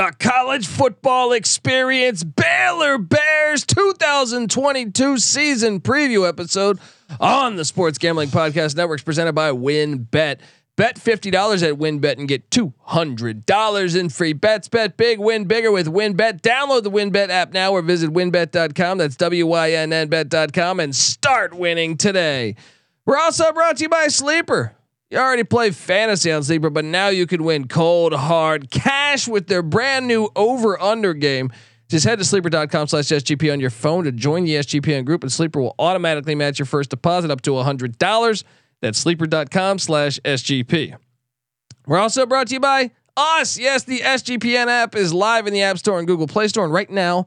The college football experience Baylor Bears 2022 season preview episode on the Sports Gambling Podcast Networks presented by WynnBET. Bet $50 at WynnBET and get $200 in free bets. Bet big, win bigger with WynnBET. Download the WynnBET app now or visit wynnbet.com. That's W Y N N bet.com and start winning today. We're also brought to you by Sleeper. You already play fantasy on Sleeper, but now you can win cold hard cash with their brand new over under game. Just head to sleeper.com slash SGP on your phone to join the SGPN group, and Sleeper will automatically match your first deposit up to $100. That's sleeper.com slash SGP. We're also brought to you by us. Yes, the SGPN app is live in the App Store and Google Play Store. And right now,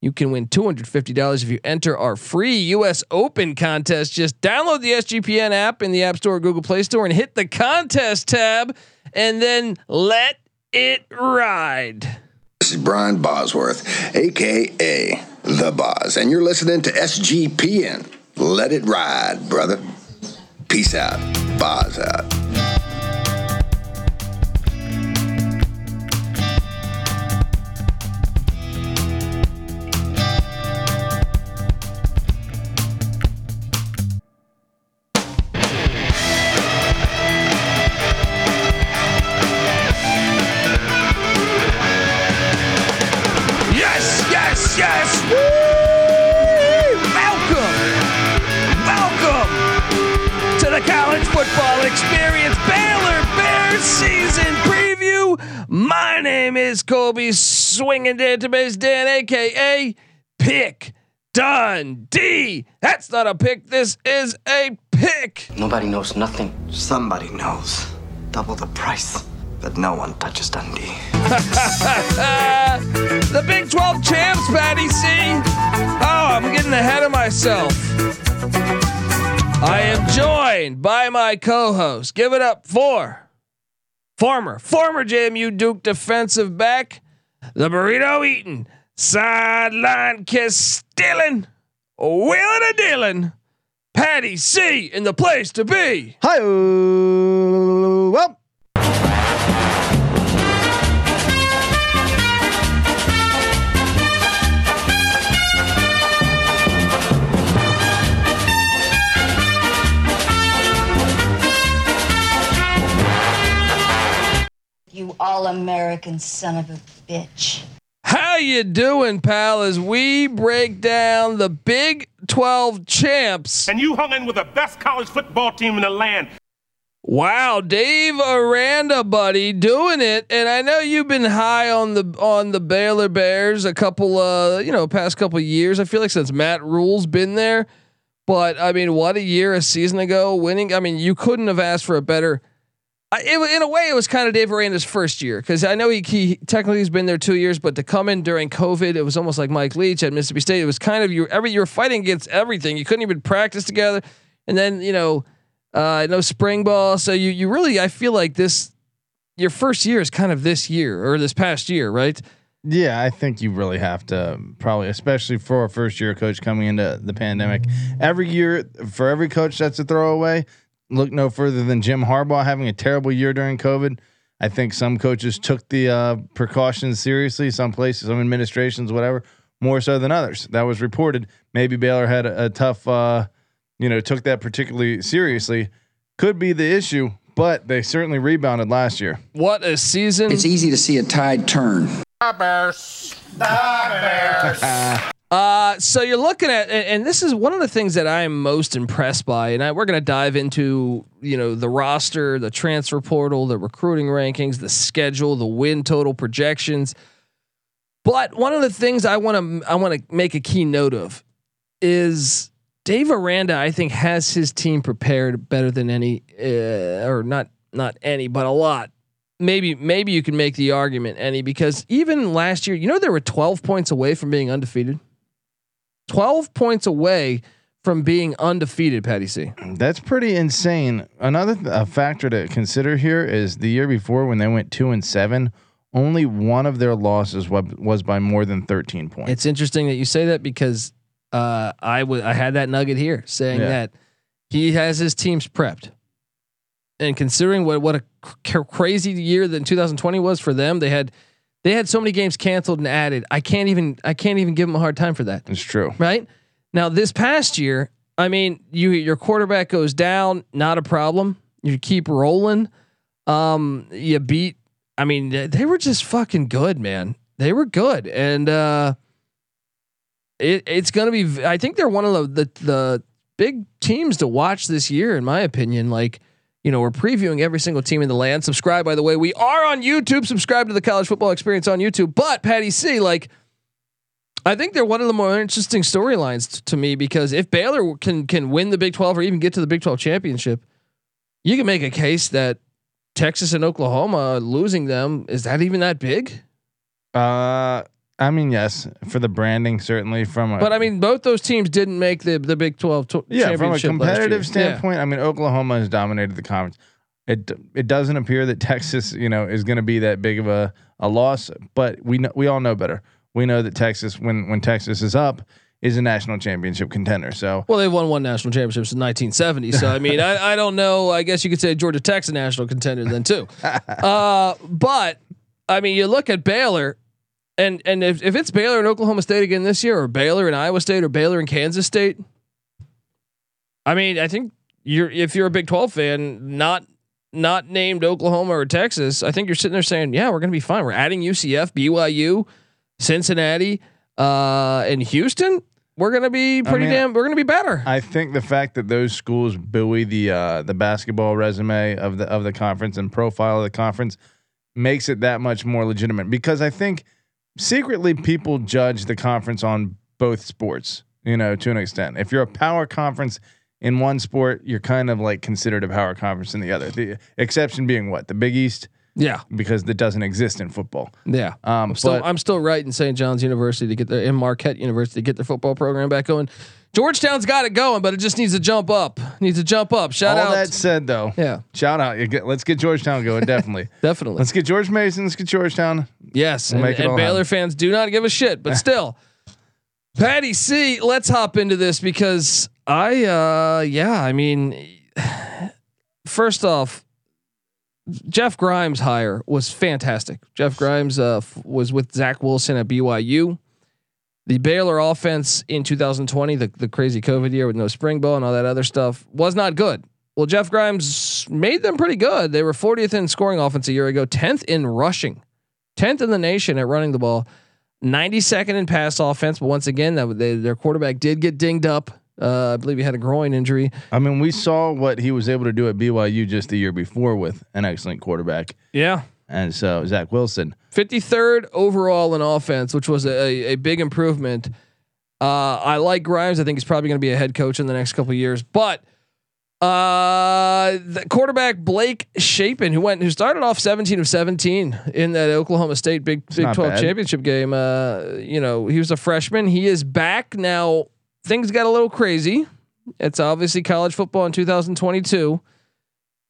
you can win $250 if you enter our free US Open contest. Just download the SGPN app in the App Store or Google Play Store and hit the contest tab and then let it ride. This is Brian Bosworth, aka The Boz, and you're listening to SGPN. Let it ride, brother. Peace out. Boz out. Swinging Database Dan, aka Pick Dundee. That's not a pick. This is a pick. Nobody knows nothing. Somebody knows. Double the price, but no one touches Dundee. the Big 12 champs, Patty C. Oh, I'm getting ahead of myself. I am joined by my co-host. Give it up for former, former JMU Duke defensive back, the burrito eating, sideline kiss stealing, wheeling a dealing, Patty C in the place to be. Hi, well, You all American son of a bitch. How you doing, pal? As we break down the Big 12 champs. and you hung in with the best college football team in the land. Wow, Dave Aranda, buddy, doing it. And I know you've been high on the on the Baylor Bears a couple uh, you know, past couple of years. I feel like since Matt Rhule's been there. But I mean, what a year a season ago winning. I mean, you couldn't have asked for a better I, it, in a way, it was kind of Dave Aranda's first year because I know he, he technically has been there two years, but to come in during COVID, it was almost like Mike Leach at Mississippi State. It was kind of you every you were fighting against everything. You couldn't even practice together, and then you know, uh, no spring ball. So you you really, I feel like this your first year is kind of this year or this past year, right? yeah, I think you really have to probably, especially for a first year coach coming into the pandemic. Every year, for every coach that's a throwaway, look no further than Jim Harbaugh having a terrible year during COVID. I think some coaches took the uh, precautions seriously. Some places, some administrations, whatever, more so than others. That was reported. Maybe Baylor had a, a tough, uh, you know, took that particularly seriously. Could be the issue, but they certainly rebounded last year. What a season! It's easy to see a tide turn. Uh, so you're looking at, and, this is one of the things that I am most impressed by, and I, we're going to dive into, you know, the roster, the transfer portal, the recruiting rankings, the schedule, the win total projections. But one of the things I want to, I want to make a key note of is Dave Aranda. I think has his team prepared better than any, uh, or not, not any, but a lot maybe maybe you can make the argument any because even last year, you know, they were 12 points away from being undefeated. 12 points away from being undefeated, Patty C. That's pretty insane. Another th- a factor to consider here is the year before when they went two and seven, only one of their losses was, was by more than thirteen points. It's interesting that you say that because uh, I I had that nugget here saying Yeah. that he has his teams prepped. And considering what what a cr- crazy year that 2020 was for them, they had They had so many games canceled and added. I can't even I can't even give them a hard time for that. It's true. Right? Now this past year, I mean, you your quarterback goes down, not a problem. You keep rolling. Um, you beat. I mean, they were just fucking good, man. They were good, and uh, it it's gonna be. I think they're one of the, the the big teams to watch this year, in my opinion. Like, you know, we're previewing every single team in the land. Subscribe, by the way. We are on YouTube. Subscribe to the College Football Experience on YouTube. But Patty C, like, I think they're one of the more interesting storylines t- to me because if Baylor can can win the Big Twelve or even get to the Big Twelve championship, you can make a case that Texas and Oklahoma losing them is that even that big? Uh, I mean, yes, for the branding, certainly from a But I mean, both those teams didn't make the the Big Twelve t- yeah, from a championship last year. competitive Yeah. standpoint. I mean, Oklahoma has dominated the conference. It it doesn't appear that Texas, you know, is going to be that big of a, a loss, but we know we all know better. We know that Texas, when when Texas is up, is a national championship contender. So Well, they've won one national championship since 1970. So I mean, I, I don't know. I guess you could say Georgia Tech's a national contender then too. Uh, but I mean, you look at Baylor, and and if, if it's Baylor and Oklahoma State again this year, or Baylor and Iowa State, or Baylor and Kansas State, I mean, I think you're if you're a Big 12 fan, not not named Oklahoma or Texas, I think you're sitting there saying, yeah, we're going to be fine. We're adding UCF, BYU, Cincinnati, uh, and Houston. We're going to be pretty mean, damn. We're going to be better. I think the fact that those schools buoy the uh, the basketball resume of the of the conference and profile of the conference makes it that much more legitimate because I think secretly people judge the conference on both sports, you know, to an extent. If you're a power conference in one sport, you're kind of like considered a power conference in the other. The exception being what? The Big East yeah, because that doesn't exist in football. yeah. Um I'm still, but I'm still right in St. John's University to get their in Marquette University to get their football program back going. Georgetown's got it going, but it just needs to jump up. Needs to jump up. Shout all out. All that said though, yeah, shout out. Let's get Georgetown going, definitely. definitely. let's get George Mason, let's get Georgetown. Yes, We'll and, and Baylor happen. fans do not give a shit, but still, Patty C. Let's hop into this because I, uh yeah, I mean, first off, Jeff Grimes' hire was fantastic. Jeff Grimes uh, f- was with Zach Wilson at BYU. The Baylor offense in 2020, the, the crazy COVID year with no spring ball and all that other stuff, was not good. Well, Jeff Grimes made them pretty good. They were 40th in scoring offense a year ago, 10th in rushing, 10th in the nation at running the ball, 92nd in pass offense. But once again, that they, their quarterback did get dinged up. Uh, I believe he had a groin injury. I mean, we saw what he was able to do at BYU just the year before with an excellent quarterback. Yeah. And so Zach Wilson. 53rd overall in offense, which was a, a big improvement. Uh, I like Grimes. I think he's probably going to be a head coach in the next couple of years. But uh, the quarterback Blake Shapen, who went, who started off 17 of 17 in that Oklahoma State Big Big not 12 bad. championship game. Uh, you know, he was a freshman. He is back now. Things got a little crazy. It's obviously college football in 2022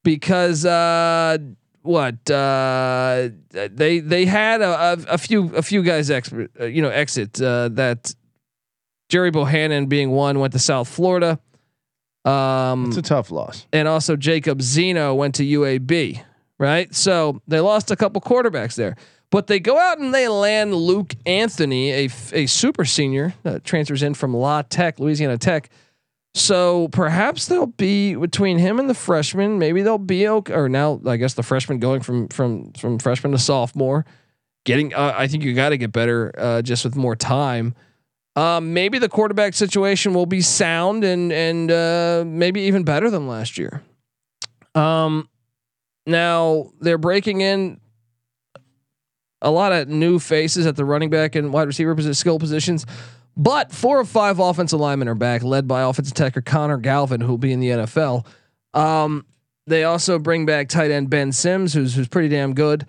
because uh, what uh, they they had a, a, a few a few guys ex, uh, you know exit uh, that Gerry Bohanon being one went to South Florida. Um, It's a tough loss. and also Jacob Zeno went to UAB, right? So they lost a couple quarterbacks there, but they go out and they land Luke Anthony, a, a super senior that transfers in from La Tech, Louisiana Tech. So perhaps they'll be between him and the freshman. Maybe they'll be okay. Or now, I guess the freshman going from from from freshman to sophomore, getting. Uh, I think you got to get better uh, just with more time. Um, maybe the quarterback situation will be sound and and uh, maybe even better than last year. Um, now they're breaking in a lot of new faces at the running back and wide receiver posi- skill positions, but four of five offensive linemen are back, led by offensive tackle Connor Galvin, who will be in the NFL. Um, they also bring back tight end Ben Sims, who's who's pretty damn good.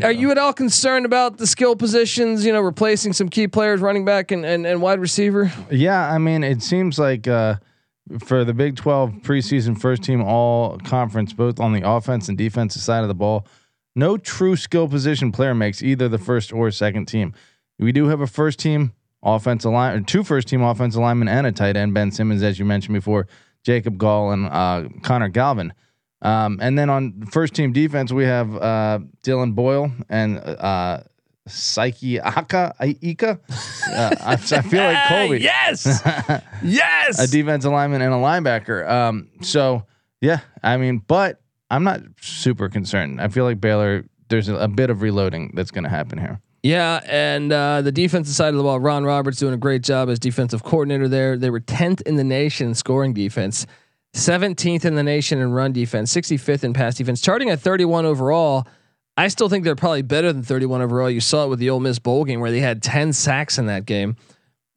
Are you at all concerned about the skill positions? You know, replacing some key players, running back and and, and wide receiver. Yeah, I mean, it seems like uh, for the Big 12 preseason first team all conference, both on the offense and defensive side of the ball, no true skill position player makes either the first or second team. We do have a first team offensive line, or two first team offensive linemen and a tight end, Ben Simmons, as you mentioned before, Jacob Gall and uh, Connor Galvin. Um, and then on first team defense, we have uh, Dillon Doyle and uh, Siaki Ika. Uh, I, I feel like Colby. yes, yes. a defensive lineman and a linebacker. Um, so yeah, I mean, but I'm not super concerned. I feel like Baylor. There's a, a bit of reloading that's going to happen here. Yeah, and uh, the defensive side of the ball, Ron Roberts doing a great job as defensive coordinator there. They were 10th in the nation in scoring defense, 17th in the nation in run defense, 65th in pass defense, charting at 31 overall. I still think they're probably better than 31 overall. You saw it with the Ole Miss bowl game where they had 10 sacks in that game.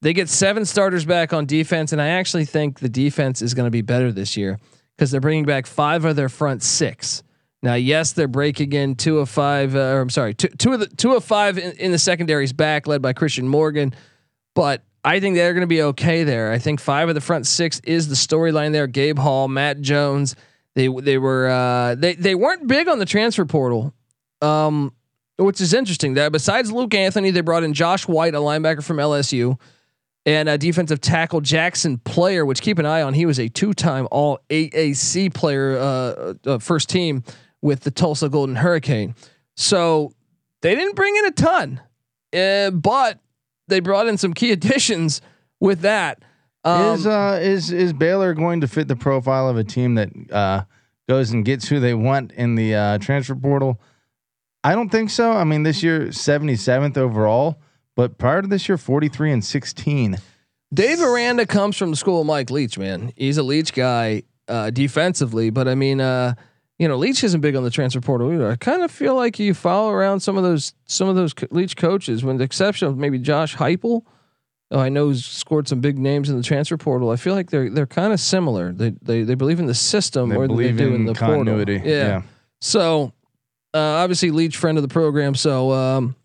They get seven starters back on defense, and I actually think the defense is going to be better this year because they're bringing back five of their front six. Now, yes, they're breaking in two of five. Uh, or I'm sorry, two, two of the two of five in, in the secondaries back, led by Christian Morgan. But I think they're going to be okay there. I think five of the front six is the storyline there. Gabe Hall, Matt Jones. They they were uh, they they weren't big on the transfer portal, um, which is interesting. That besides Luke Anthony, they brought in Josh White, a linebacker from LSU, and a defensive tackle Jaxon Player, which keep an eye on. He was a two-time All AAC player, uh, uh, first team with the Tulsa Golden Hurricane. So they didn't bring in a ton, uh, but they brought in some key additions with that. Um, is uh, is is Baylor going to fit the profile of a team that uh, goes and gets who they want in the uh, transfer portal? I don't think so. I mean, this year seventy seventh overall, but prior to this year, forty three and sixteen. Dave Aranda comes from the school of Mike Leach. Man, he's a Leach guy uh, defensively, but I mean, uh, you know, Leach isn't big on the transfer portal either. I kind of feel like you follow around some of those some of those co- Leach coaches, with the exception of maybe Josh Heupel. Oh, I know he's scored some big names in the transfer portal. I feel like they're they're kind of similar. They they they believe in the system They than they believe do in in the continuity. Portal. Yeah. Yeah. So uh, obviously Leach friend of the program. So um,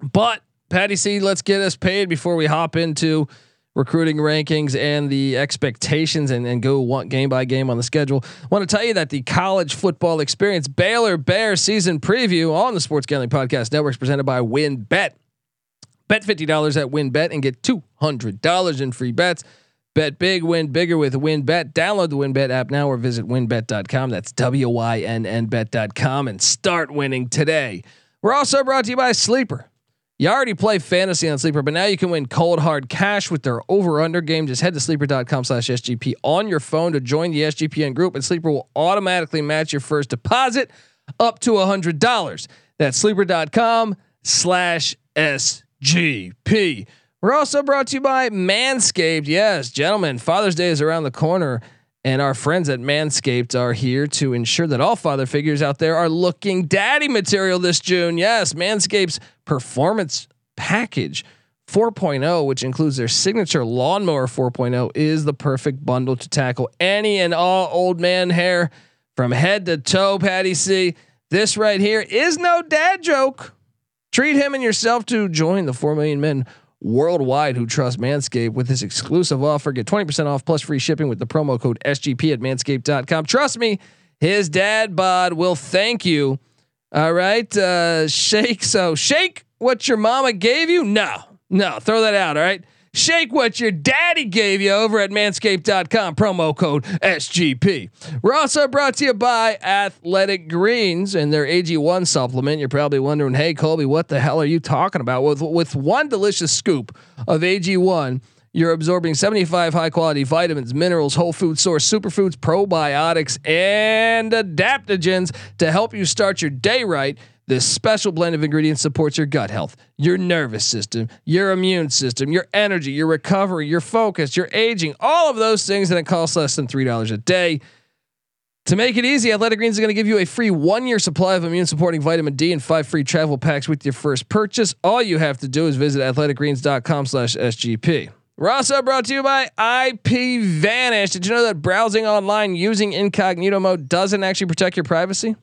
but Patty C, let's get us paid before we hop into recruiting rankings and the expectations and, and go one game by game on the schedule. I Want to tell you that the college football experience Baylor Bear season preview on the Sports Gambling Podcast Network is presented by WynnBET Bet $50 at WynnBET and get $200 in free bets. Bet big, win bigger with WynnBET. Download the WynnBET app now or visit wynnbet.com. That's W Y N N bet.com and start winning today. We're also brought to you by Sleeper. You already play fantasy on Sleeper, but now you can win cold hard cash with their over under game. Just head to sleeper.com slash SGP on your phone to join the SGPN group, and Sleeper will automatically match your first deposit up to $100. That's sleeper.com slash SGP. We're also brought to you by Manscaped. Yes, gentlemen, Father's Day is around the corner, and our friends at Manscaped are here to ensure that all father figures out there are looking daddy material this June. Yes, Manscaped's performance package 4.0, which includes their signature lawnmower 4.0, is the perfect bundle to tackle any and all old man hair from head to toe. Patty C, this right here is no dad joke. Treat him and yourself to join the 4 million men worldwide who trust Manscaped with this exclusive offer. Get 20% off plus free shipping with the promo code SGP at manscaped.com. Trust me, his dad bod will thank you. All right. Uh, shake. So shake what your mama gave you. No, no, throw that out. All right. Shake what your daddy gave you over at manscaped.com. Promo code SGP. We're also brought to you by Athletic Greens and their AG1 supplement. You're probably wondering, hey, Colby, what the hell are you talking about? With, with one delicious scoop of AG1, you're absorbing 75 high quality vitamins, minerals, whole food source, superfoods, probiotics, and adaptogens to help you start your day right. This special blend of ingredients supports your gut health, your nervous system, your immune system, your energy, your recovery, your focus, your aging, all of those things, and it costs less than $3 a day. To make it easy, Athletic Greens is going to give you a free one year supply of immune supporting vitamin D and five free travel packs with your first purchase. All you have to do is visit athleticgreens.com slash SGP. We're also brought to you by IP Vanish. Did you know that browsing online using incognito mode doesn't actually protect your privacy?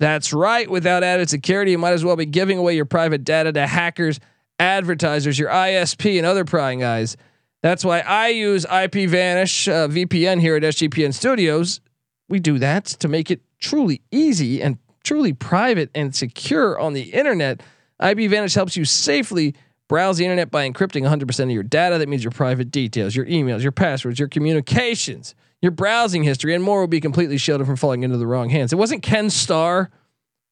That's right. Without added security, you might as well be giving away your private data to hackers, advertisers, your ISP, and other prying eyes. That's why I use IP Vanish uh, VPN here at SGPN Studios. We do that to make it truly easy and truly private and secure on the internet. IP Vanish helps you safely browse the internet by encrypting 100% of your data. That means your private details, your emails, your passwords, your communications. Your browsing history, and more will be completely shielded from falling into the wrong hands. It wasn't Ken Starr,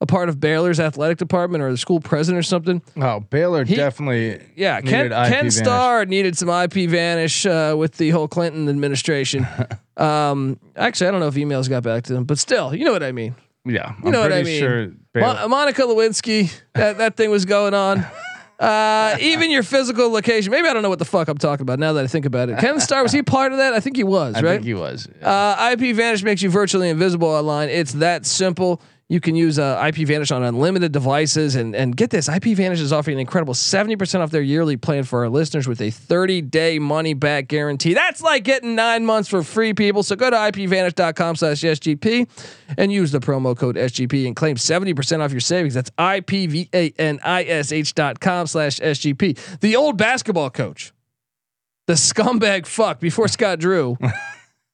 a part of Baylor's athletic department or the school president or something. Oh, Baylor He- definitely. Yeah, Ken, Ken. Starr needed some IP vanish uh, with the whole Clinton administration. um, actually, I don't know if emails got back to them, but still, you know what I mean. Yeah, You know what I mean? Sure Mo- Monica Lewinsky, that, that thing was going on. Uh, even your physical location. Maybe I don't know what the fuck I'm talking about now that I think about it. Ken Starr was he part of that? I think he was, right? I right? think he was. Uh, IP Vanish makes you virtually invisible online. It's that simple. You can use uh, IP Vanish on unlimited devices, and and get this: IP Vanish is offering an incredible seventy percent off their yearly plan for our listeners with a thirty day money back guarantee. That's like getting nine months for free, people. So go to ipvanish.com/sgp and use the promo code SGP and claim seventy percent off your savings. That's ipvanish.com/sgp. The old basketball coach, the scumbag fuck before Scott Drew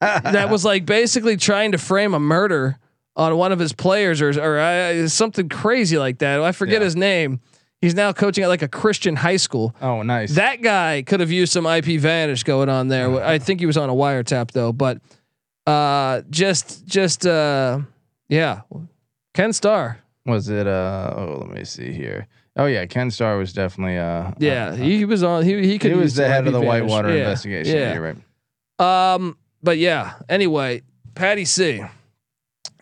that was like basically trying to frame a murder on one of his players or or uh, something crazy like that. I forget Yeah. his name. He's now coaching at like a Christian high school. oh, nice. That guy could have used some IP Vanish going on there. I think he was on a wiretap though, but uh, just just uh, yeah, Ken Starr. was it? Uh, oh, let me see here. Oh yeah, Ken Starr was definitely. Uh, Yeah, uh, he was on. He he could. he was the head of the Vanish. Whitewater Yeah, investigation. Yeah. Yeah. You're right. Um, but yeah. Anyway, Patty C.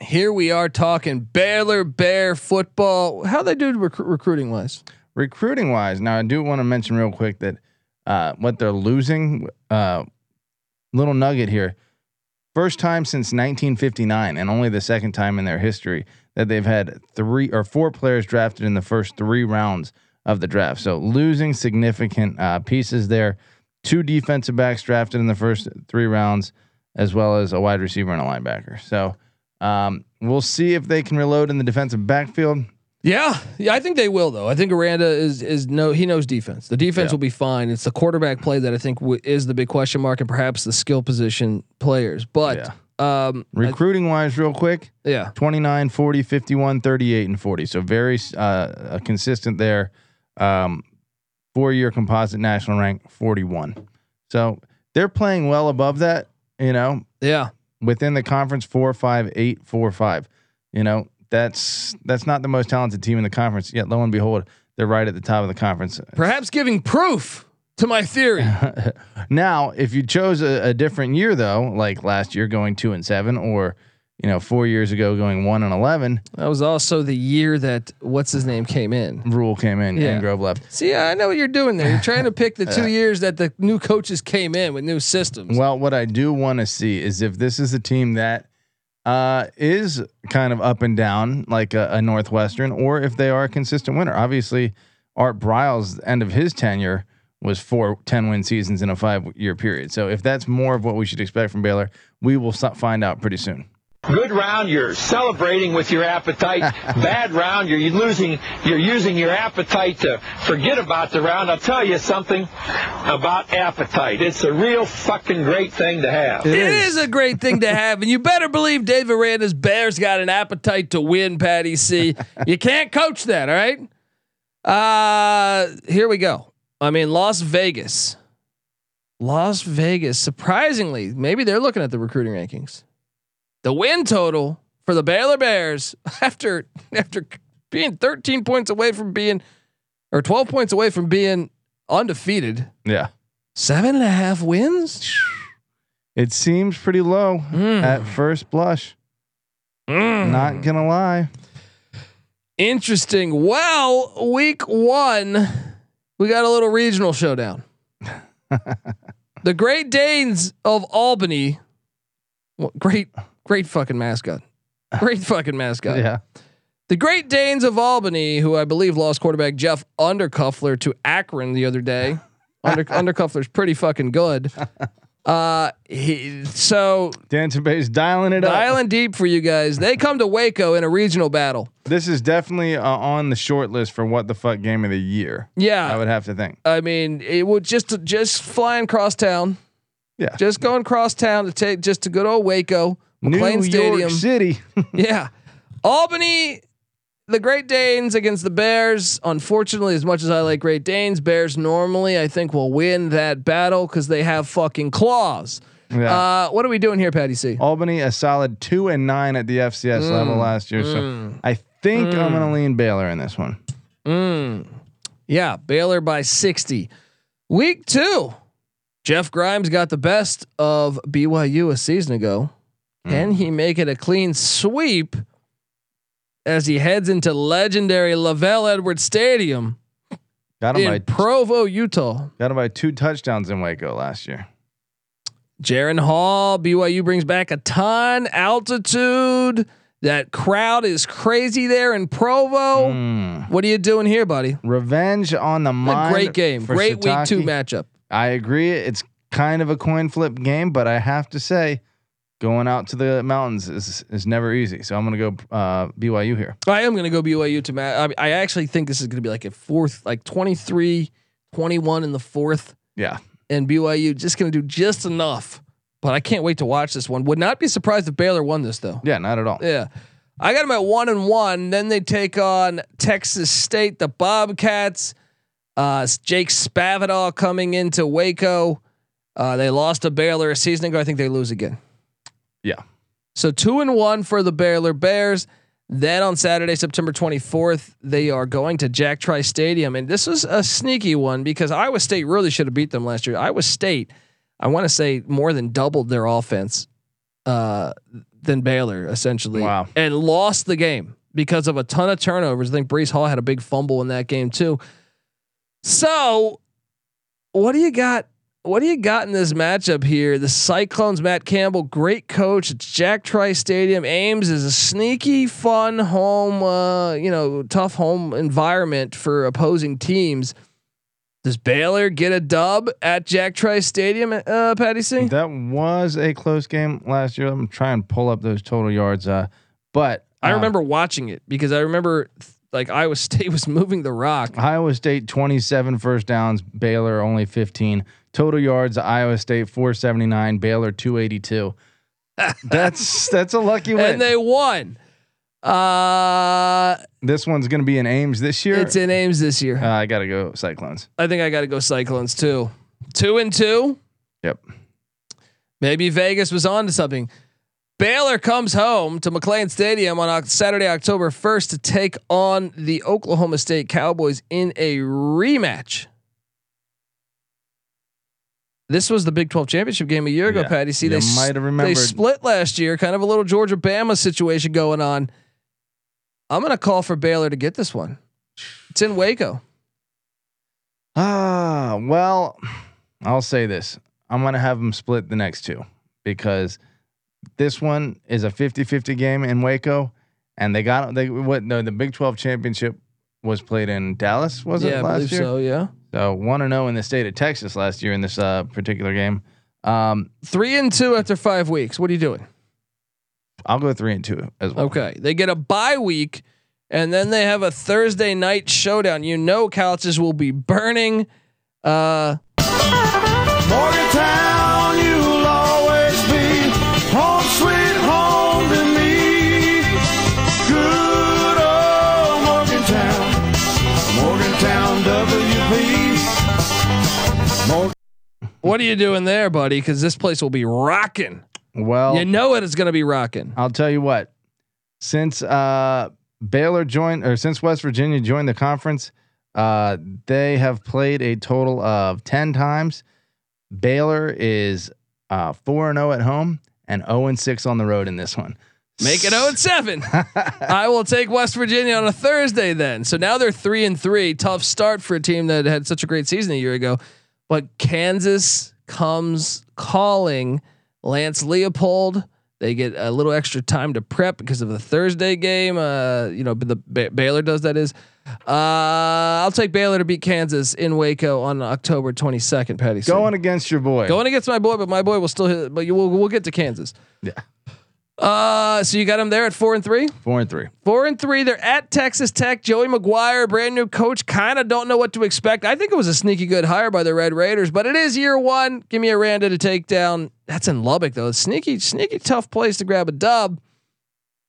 Here we are talking Baylor Bear football. How they do rec- recruiting wise? Recruiting wise, now I do want to mention real quick that uh, what they're losing. Uh, little nugget here. First time since 1959, and only the second time in their history that they've had three or four players drafted in the first three rounds of the draft. So losing significant uh, pieces there. Two defensive backs drafted in the first three rounds, as well as a wide receiver and a linebacker. So um, we'll see if they can reload in the defensive backfield. Yeah, yeah. I think they will though. I think Aranda is is no. He knows defense. The defense Yeah. will be fine. It's the quarterback play that I think w- is the big question mark, and perhaps the skill position players. But um, I- Recruiting wise, real quick, yeah, 29, 40, 51, 38, and 40. So very uh, consistent there. Um, Four year composite national rank, 41. So they're playing well above that, you know, yeah. Within the conference, four, five, eight, four, five. You know, that's that's not the most talented team in the conference. Yet lo and behold, they're right at the top of the conference. Perhaps giving proof to my theory. now, if you chose a, a different year though, like last year going two and seven, or you know, four years ago going one and eleven, that was also the year that what's his name came in. Rhule came in Yeah. and Grobe left. See, I know what you're doing there. You're trying to pick the two years that the new coaches came in with new systems. Well, what I do want to see is if this is a team that uh, is kind of up and down, like a, a Northwestern, or if they are a consistent winner. Obviously, Art Briles, end of his tenure, was four 10 win seasons in a five year period. So if that's more of what we should expect from Baylor, we will so- find out pretty soon. Good round, you're celebrating with your appetite. Bad round, you're losing, you're using your appetite to forget about the round. I'll tell you something about appetite. It's a real fucking great thing to have. It is a great thing to have, and you better believe Dave Aranda's Bears got an appetite to win, Patty C. you can't coach that, all right? Uh here we go. I mean, Las Vegas. Las Vegas, surprisingly, maybe they're looking at the recruiting rankings. The win total for the Baylor Bears after after being 13 points away from being or 12 points away from being undefeated. Yeah. Seven and a half wins. It seems pretty low Mm. at first blush. Mm. Not to lie. Interesting. Well, week one, we got a little regional showdown. the Great Danes of Albany. Well, great, great fucking mascot. Great fucking mascot. Yeah. The Great Danes of Albany, who I believe lost quarterback Jeff Undercuffler to Akron the other day. Under, Undercuffler's pretty fucking good. Uh, he, so Danton Bay's dialing it up. dialing deep for you guys. They come to Waco in a regional battle. This is definitely uh, on the short list for what the fuck game of the year. Yeah, I would have to think. I mean, it would just just flying cross town, Yeah. just going cross town to take just to good old Waco, McLane New Stadium. York City. yeah, Albany, the Great Danes against the Bears. Unfortunately, as much as I like Great Danes, Bears normally I think will win that battle because they have fucking claws. Yeah. Uh, what are we doing here, Patty C? Albany a solid two and nine at the FCS Mm. level last year. So I think I'm gonna lean Baylor in this one. Mm. Yeah, Baylor by 60. Week two, Jeff Grimes got the best of BYU a season ago. Can he make it a clean sweep as he heads into legendary LaVell Edwards Stadium Got him in by Provo, Utah? got him by two touchdowns in Waco last year. Jaren Hall, BYU brings back a ton altitude. That crowd is crazy there in Provo. Mm. What are you doing here, buddy? Revenge on the A mind. great game, great week two matchup. I agree. It's kind of a coin flip game, but I have to say, going out to the mountains is is never easy. So I'm gonna go uh, BYU here. I am going to go BYU to Matt. I, I actually think this is going to be like a fourth, like 23, 21 in the fourth, Yeah, and BYU just going to do just enough. But I can't wait to watch this one. Would not be surprised if Baylor won this though. yeah, not at all. Yeah. I got them at one and one. Then they take on Texas State, the Bobcats. Uh, Jake Spavital coming into Waco. Uh, they lost to Baylor a season ago. I think they lose again. Yeah. So two and one for the Baylor Bears. Then on Saturday, September 24th, they are going to Jack Trice Stadium. And this was a sneaky one because Iowa State really should have beat them last year. Iowa State, I want to say more than doubled their offense uh, than Baylor, essentially. Wow. And lost the game because of a ton of turnovers. I think Breece Hall had a big fumble in that game too. So, what do you got? What do you got in this matchup here? The Cyclones, Matt Campbell, great coach. It's Jack Trice Stadium. Ames is a sneaky, fun home, uh, you know, tough home environment for opposing teams. Does Baylor get a dub at Jack Trice Stadium, uh, Patty C? That was a close game last year. I'm trying to pull up those total yards. Uh, but I uh, remember watching it because I remember like Iowa State was moving the rock. Iowa State 27 first downs, Baylor only 15. Total yards, Iowa State 479, Baylor 282. that's that's a lucky win. And they won. Uh, this one's going to be in Ames this year. it's in Ames this year. uh, I got to go Cyclones. I think I got to go Cyclones too. Two and two. Yep. Maybe Vegas was on to something. Baylor comes home to McLane Stadium on Saturday, October 1st to take on the Oklahoma State Cowboys in a rematch. This was the Big 12 championship game a year ago, Yeah, Patty. See, they, might have they split last year, kind of a little Georgia Bama situation going on. I'm going to call for Baylor to get this one. It's in Waco. Ah, well, I'll say this. I'm going to have them split the next two because this one is a 50-50 game in Waco and they got they what no the Big 12 championship was played in Dallas was yeah, it I last believe year? so. Yeah. So 1 and 0 in the state of Texas last year in this uh, particular game. Um, Three and two after five weeks. What are you doing? I'll go 3 and 2 as well. Okay. They get a bye week and then they have a Thursday night showdown. You know couches will be burning. Uh Morgantown, what are you doing there, buddy? Cuz this place will be rocking. Well, You know it is going to be rocking. I'll tell you what. Since uh, Baylor joined, or since West Virginia joined the conference, uh, they have played a total of ten times. Baylor is uh, four and zero at home and zero and six on the road in this one. Make it 0 and 7. I will take West Virginia on a Thursday then. So now they're 3 and 3. Tough start for a team that had such a great season a year ago. But Kansas comes calling Lance Leipold. They get a little extra time to prep because of the Thursday game. Uh, you know, the ba- Baylor does that is. Uh, I'll take Baylor to beat Kansas in Waco on October 22nd, Patty. Going against your boy. Going against my boy, but my boy will still hit. But you will. We'll get to Kansas. Yeah. Uh, so you got them there at four and three. Four and three. Four and three. They're at Texas Tech. Joey McGuire, brand new coach. Kind of don't know what to expect. I think it was a sneaky good hire by the Red Raiders, but it is year one. Give me Aranda to take down. That's in Lubbock though. Sneaky, sneaky tough place to grab a dub.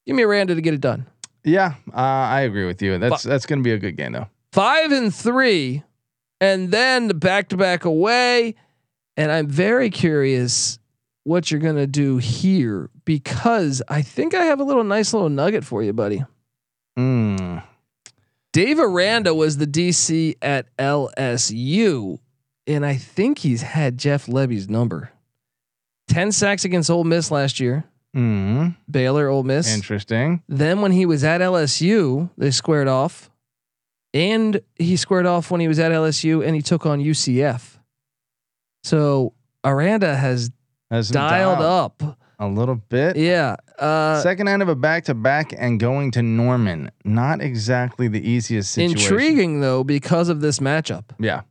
Give me Aranda to get it done. Yeah, uh, I agree with you. That's that's going to be a good game though. Five and three, and then the back to back away. And I'm very curious what you're gonna do here because I think I have a little nice little nugget for you, buddy. Mm. Dave Aranda was the DC at LSU, and I think he's had Jeff Lebby's number. Ten sacks against Ole Miss last year. Mm. Baylor, Ole Miss. Interesting. Then when he was at LSU, they squared off, and he squared off when he was at LSU, and he took on UCF. So Aranda has Has dialed dialed up. a little bit. Yeah. Uh, Second end of a back to back and going to Norman. Not exactly the easiest situation. intriguing though because of this matchup. Yeah.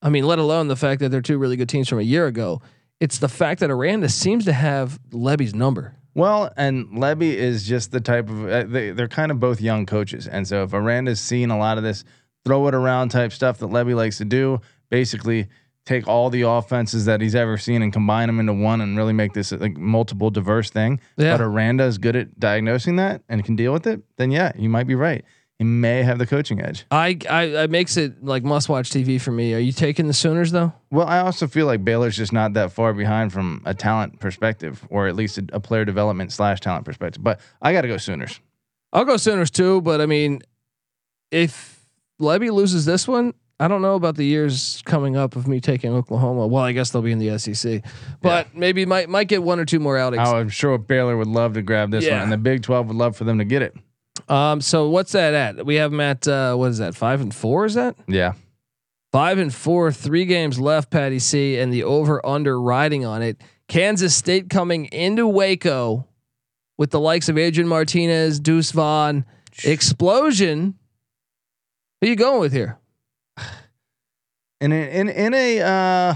I mean, let alone the fact that they're two really good teams from a year ago. It's the fact that Aranda seems to have Lebby's number. Well, and Lebby is just the type of uh, they, they're kind of both young coaches, and so if Aranda's seen a lot of this throw it around type stuff that Lebby likes to do, basically take all the offenses that he's ever seen and combine them into one and really make this like multiple diverse thing. Yeah. But Aranda is good at diagnosing that and can deal with it. Then yeah, you might be right. He may have the coaching edge. I, I it makes it like must watch TV for me. Are you taking the Sooners though? Well, I also feel like Baylor's just not that far behind from a talent perspective, or at least a, a player development slash talent perspective. But I got to go Sooners. I'll go Sooners too, but I mean, if Lebby loses this one, I don't know about the years coming up of me taking Oklahoma. Well, I guess they'll be in the SEC, but maybe might might get one or two more outings. Oh, I'm sure Baylor would love to grab this Yeah. one, and the Big Twelve would love for them to get it. Um, so what's that at? We have them at uh, what is that? Five and four? Is that Yeah, five and four? Three games left, Patty C, and the over under riding on it. Kansas State coming into Waco with the likes of Adrian Martinez, Deuce Vaughn, explosion. Who are you going with here? In a, in in a uh,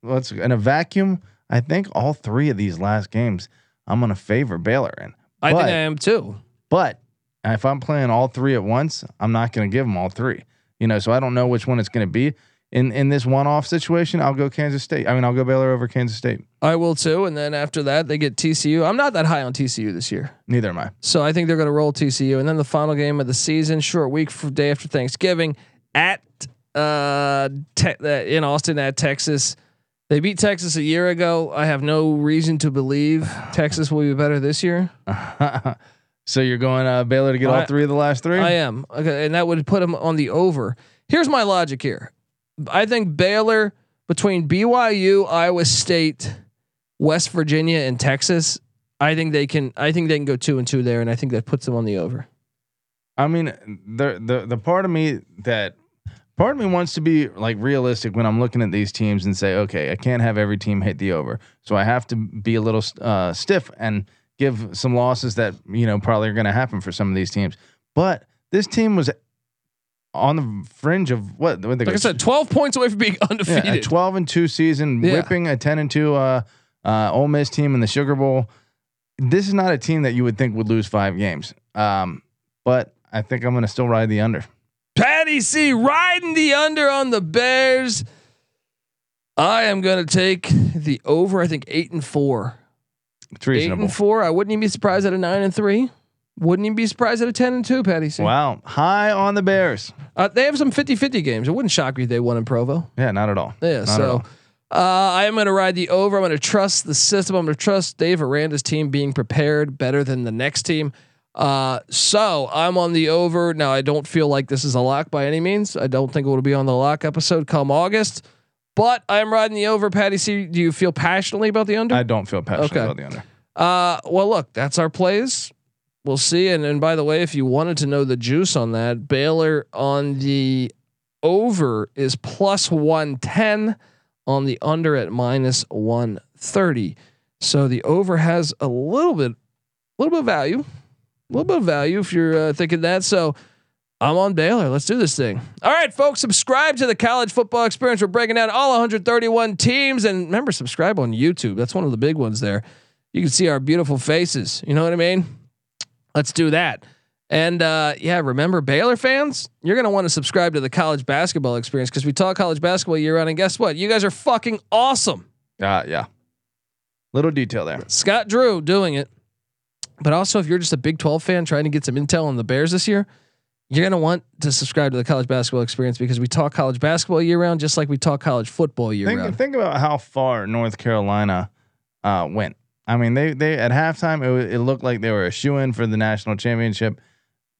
what's in a vacuum, I think all three of these last games I'm gonna favor Baylor in. I But- think I am too. But if I'm playing all three at once, I'm not going to give them all three. You know, so I don't know which one it's going to be. In in this one-off situation, I'll go Kansas State. I mean, I'll go Baylor over Kansas State. I will too. And then after that, they get TCU. I'm not that high on TCU this year. Neither am I. So I think they're going to roll TCU. And then the final game of the season, short week for day after Thanksgiving at uh, te- uh, in Austin at Texas. They beat Texas a year ago. I have no reason to believe Texas will be better this year. so you're going uh, Baylor to get all three of the last three? I am. Okay, and that would put them on the over. Here's my logic here. I think Baylor between BYU, Iowa State, West Virginia, and Texas. I think they can. I think they can go two and two there, and I think that puts them on the over. I mean, the the the part of me that part of me wants to be like realistic when I'm looking at these teams and say, okay, I can't have every team hit the over, so I have to be a little uh, stiff and give some losses that you know probably are going to happen for some of these teams. But this team was on the fringe of what? Like I said, twelve points away from being yeah, undefeated. a 12 and two season, Yeah. whipping a 10 and two uh, uh, Ole Miss team in the Sugar Bowl. This is not a team that you would think would lose five games. Um, but I think I'm going to still ride the under. Patty C riding the under on the Bears. I am going to take the over. I think eight and four. It's Eight and four. I wouldn't even be surprised at a nine and three. Wouldn't even be surprised at a ten and two. Patty C. Wow, high on the Bears. Uh, they have some 50-50 games. It wouldn't shock me if they won in Provo. Yeah, not at all. Yeah. Not so all. uh, I am going to ride the over. I'm going to trust the system. I'm going to trust Dave Aranda's team being prepared better than the next team. Uh, so I'm on the over. Now I don't feel like this is a lock by any means. I don't think it will be on the lock episode come August. But I'm riding the over. Patty C, do you feel passionately about the under? I don't feel passionate Okay. about the under. Uh, well, look, that's our plays. We'll see. And and by the way, if you wanted to know the juice on that, Baylor on the over is plus one ten, on the under at minus one thirty. So the over has a little bit, a little bit of value, a little bit of value if you're uh, thinking that. So. I'm on Baylor. Let's do this thing. All right, folks, subscribe to the college football experience. We're breaking down all 131 teams. And remember, subscribe on YouTube. That's one of the big ones there you can see our beautiful faces. You know what I mean? Let's do that. And uh, yeah, remember Baylor fans, you're gonna want to subscribe to the college basketball experience because we talk college basketball year round. And guess what? You guys are fucking awesome. Uh, yeah. Little detail there. Scott Drew doing it. But also, if you're just a Big 12 fan trying to get some intel on the Bears this year, you're gonna want to subscribe to the college basketball experience because we talk college basketball year round, just like we talk college football year Think, round. think about how far North Carolina uh, went. I mean, they they at halftime it, it looked like they were a shoe in for the national championship.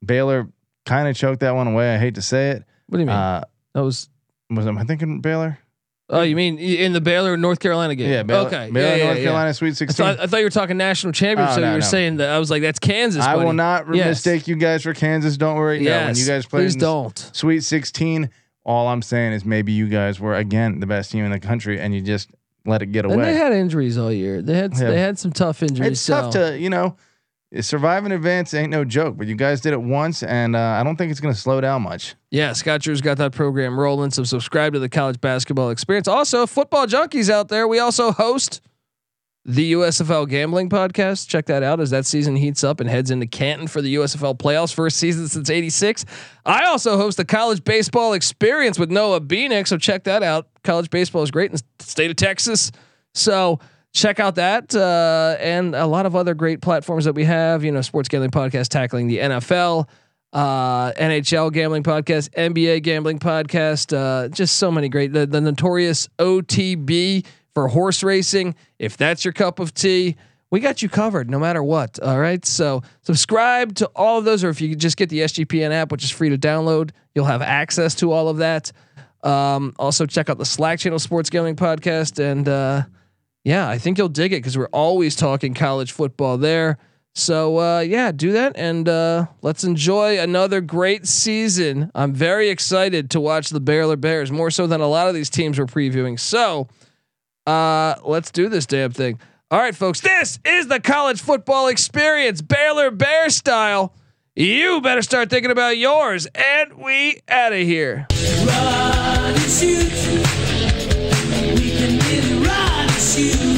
Baylor kind of choked that one away. I hate to say it. What do you mean? Uh, that was. was am I thinking Baylor? Oh, you mean in the Baylor North Carolina game? Yeah, Baylor, okay. Baylor yeah, yeah, North yeah. Carolina Sweet I 16. thought, I thought you were talking national championship. Oh, so no, you were no. saying that. I was like, that's Kansas. I will not Yes. mistake you guys for Kansas. Don't worry. No, when you guys played please don't. Sweet 16, all I'm saying is maybe you guys were again the best team in the country and you just let it get away. And they had injuries all year. They had Yeah. they had some tough injuries. it's so. tough to, you know, survive in advance ain't no joke, but you guys did it once and uh, I don't think it's going to slow down much. Yeah, Scott Drew's got that program rolling. So subscribe to the college basketball experience. Also, football junkies out there. We also host the USFL gambling podcast. Check that out as that season heats up and heads into Canton for the USFL playoffs. First season since '86. I also host the college baseball experience with Noah Beanick. So check that out. College baseball is great in the state of Texas. So check out that uh, and a lot of other great platforms that we have. You know, sports gambling podcast tackling the NFL uh, NHL gambling podcast, NBA gambling podcast, uh, just so many great. The, the notorious OTB for horse racing. If that's your cup of tea, we got you covered no matter what. All right. So subscribe to all of those, or if you just get the SGPN app, which is free to download, you'll have access to all of that. Um, also check out the Slack channel sports gambling podcast. And, uh, yeah, I think you'll dig it because we're always talking college football there. So uh, yeah, do that and uh, let's enjoy another great season. I'm very excited to watch the Baylor Bears more so than a lot of these teams we're previewing. So uh, let's do this damn thing. All right, folks, this is the college football experience, Baylor Bear style. You better start thinking about yours, and we out of here. Run and